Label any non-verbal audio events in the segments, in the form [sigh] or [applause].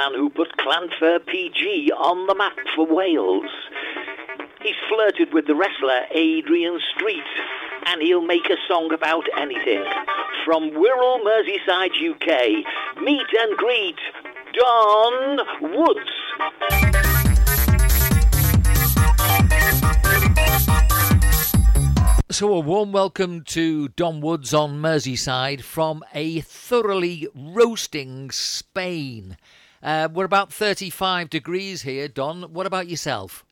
man who put Llanfair PG on the map for Wales. He's flirted with the wrestler Adrian Street, and he'll make a song about anything. From Wirral, Merseyside, UK, meet and greet Don Woods. So, a warm welcome to Don Woods on Merseyside from a thoroughly roasting Spain. Uh, we're about 35 degrees here, Don. What about yourself?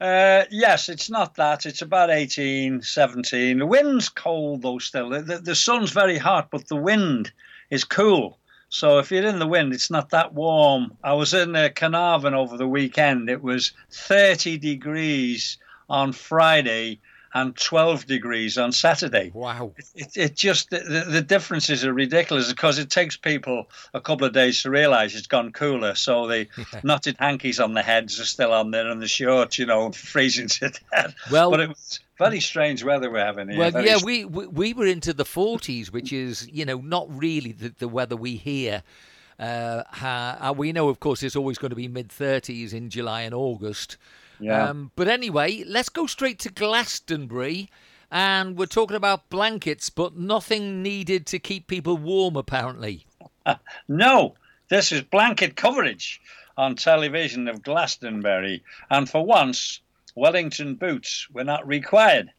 Uh, yes, it's not that. It's about 18, 17. The wind's cold, though, still. The, the sun's very hot, but the wind is cool. So if you're in the wind, it's not that warm. I was in uh, Carnarvon over the weekend. It was 30 degrees on Friday and 12 degrees on Saturday. Wow. It, it just, the, the differences are ridiculous because it takes people a couple of days to realize it's gone cooler. So the [laughs] yeah. knotted hankies on the heads are still on there and the shorts, you know, freezing to death. Well, but it was very strange weather we're having here. Well, very yeah, we, we, we were into the 40s, which is, you know, not really the, the weather we hear. Uh, uh, we know, of course, it's always going to be mid 30s in July and August. Yeah. Um, but anyway, let's go straight to Glastonbury. And we're talking about blankets, but nothing needed to keep people warm, apparently. [laughs] no, this is blanket coverage on television of Glastonbury. And for once, Wellington boots were not required.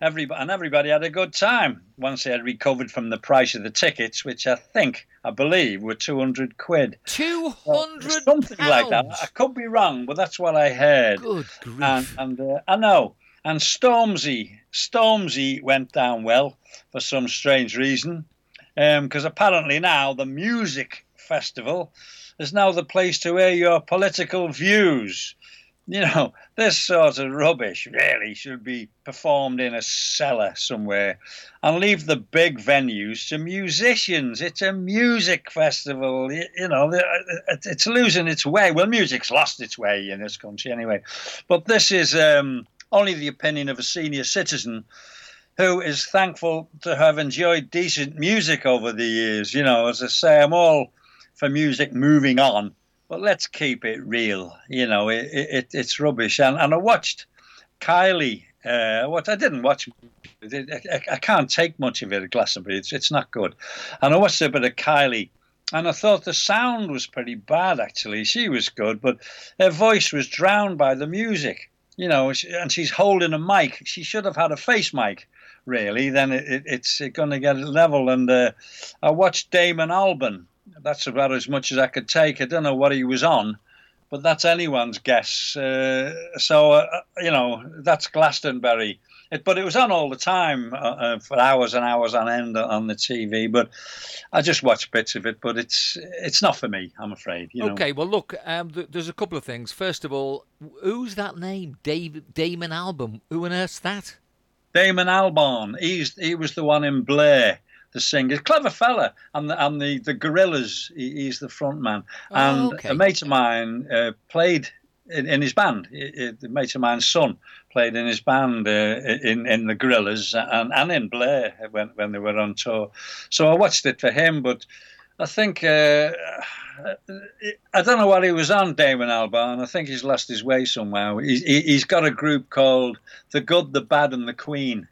Everybody, and everybody had a good time once they had recovered from the price of the tickets, which I think, I believe, were 200 quid. 200 Something like that. I could be wrong, but that's what I heard. Good grief. And, and uh, I know. And Stormzy, Stormzy went down well for some strange reason, because um, apparently now the music festival is now the place to air your political views you know, this sort of rubbish really should be performed in a cellar somewhere and leave the big venues to musicians. It's a music festival, you, know, it's losing its way. Well, music's lost its way in this country anyway. But this is um, only the opinion of a senior citizen who is thankful to have enjoyed decent music over the years. You know, as I say, I'm all for music moving on but let's keep it real. You know, it, it, it's rubbish. And, and I watched Kylie. Uh, what I didn't watch, I, I can't take much of it at Glastonbury. It's it's not good. And I watched a bit of Kylie, and I thought the sound was pretty bad. Actually, she was good, but her voice was drowned by the music. You know, and she's holding a mic. She should have had a face mic really, then it, it, it's going to get level. And uh, I watched Damon Albarn, that's about as much as I could take. I don't know what he was on, but that's anyone's guess. Uh, so uh, you know that's Glastonbury. It, but it was on all the time uh, uh for hours and hours on end on the TV. But I just watched bits of it. But it's it's not for me, I'm afraid. You know? Okay, well look, um, th- there's a couple of things. First of all, who's that name? Dave Damon Albarn. Who on earth's that? Damon Albarn. He's he was the one in Blur the singer, clever fella, and the and the, the Gorillaz. He, he's the front man, oh, and okay. a mate of mine uh, played in, in, his band. It, it, the mate of mine's son played in his band uh, in in the Gorillaz and and in Blur when when they were on tour. So I watched it for him, but. I think uh, I don't know what he was on, Damon Albarn. I think he's lost his way somehow. He's, he's got a group called The Good, the Bad, and the Queen.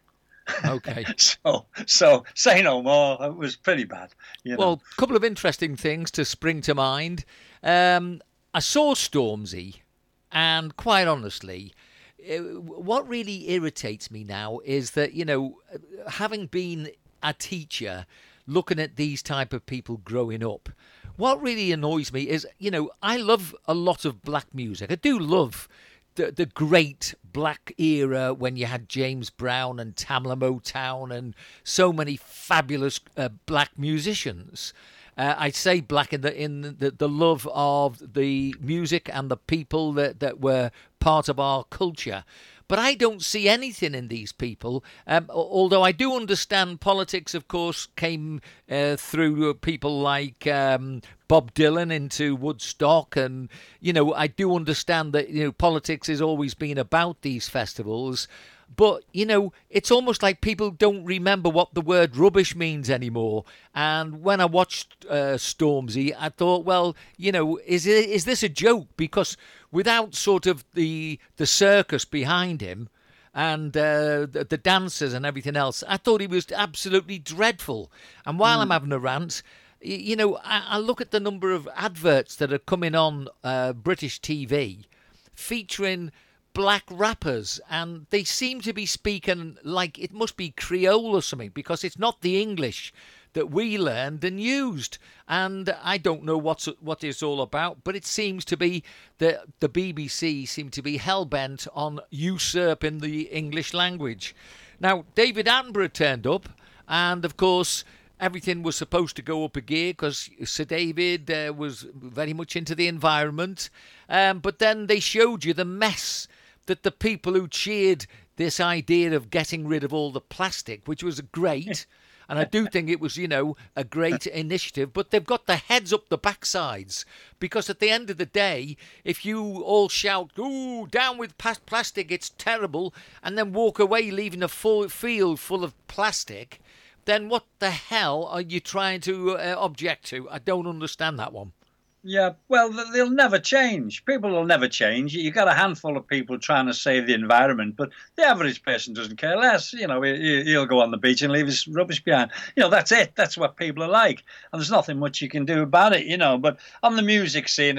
Okay. [laughs] so, so say no more. It was pretty bad. You know? Well, a couple of interesting things to spring to mind. Um, I saw Stormzy, and quite honestly, uh, what really irritates me now is that you know, having been a teacher, looking at these type of people growing up. What really annoys me is, you know, I love a lot of black music. I do love the the great black era when you had James Brown and Tamla Motown and so many fabulous uh, black musicians. Uh, I say black in the in the, the love of the music and the people that, that were part of our culture. But I don't see anything in these people. Um, although I do understand politics, of course, came uh, through people like um, Bob Dylan into Woodstock, and you know I do understand that you know politics has always been about these festivals. But, you know, it's almost like people don't remember what the word rubbish means anymore. And when I watched uh, Stormzy, I thought, well, you know, is, it, is this a joke? Because without sort of the, the circus behind him, and uh, the, the, dancers and everything else. I thought he was absolutely dreadful. And while mm. I'm having a rant, you know, I, I, look at the number of adverts that are coming on uh, British TV featuring black rappers, and they seem to be speaking like it must be Creole or something because it's not the English that we learned and used. And I don't know what's what it's all about, but it seems to be that the BBC seem to be hell bent on usurping the English language. Now, David Attenborough turned up, and of course. Everything was supposed to go up a gear because Sir David uh, was very much into the environment. Um, but then they showed you the mess that the people who cheered this idea of getting rid of all the plastic, which was great, [laughs] and I do think it was, you know, a great initiative, but they've got the heads up the backsides because at the end of the day, if you all shout, ooh, down with plastic, it's terrible, and then walk away leaving a full field full of plastic, then what the hell are you trying to uh, object to? I don't understand that one. Yeah, well, they'll never change. People will never change. You've got a handful of people trying to save the environment, but the average person doesn't care less. You know, he'll go on the beach and leave his rubbish behind. You know, that's it. That's what people are like. And there's nothing much you can do about it, you know. But on the music scene,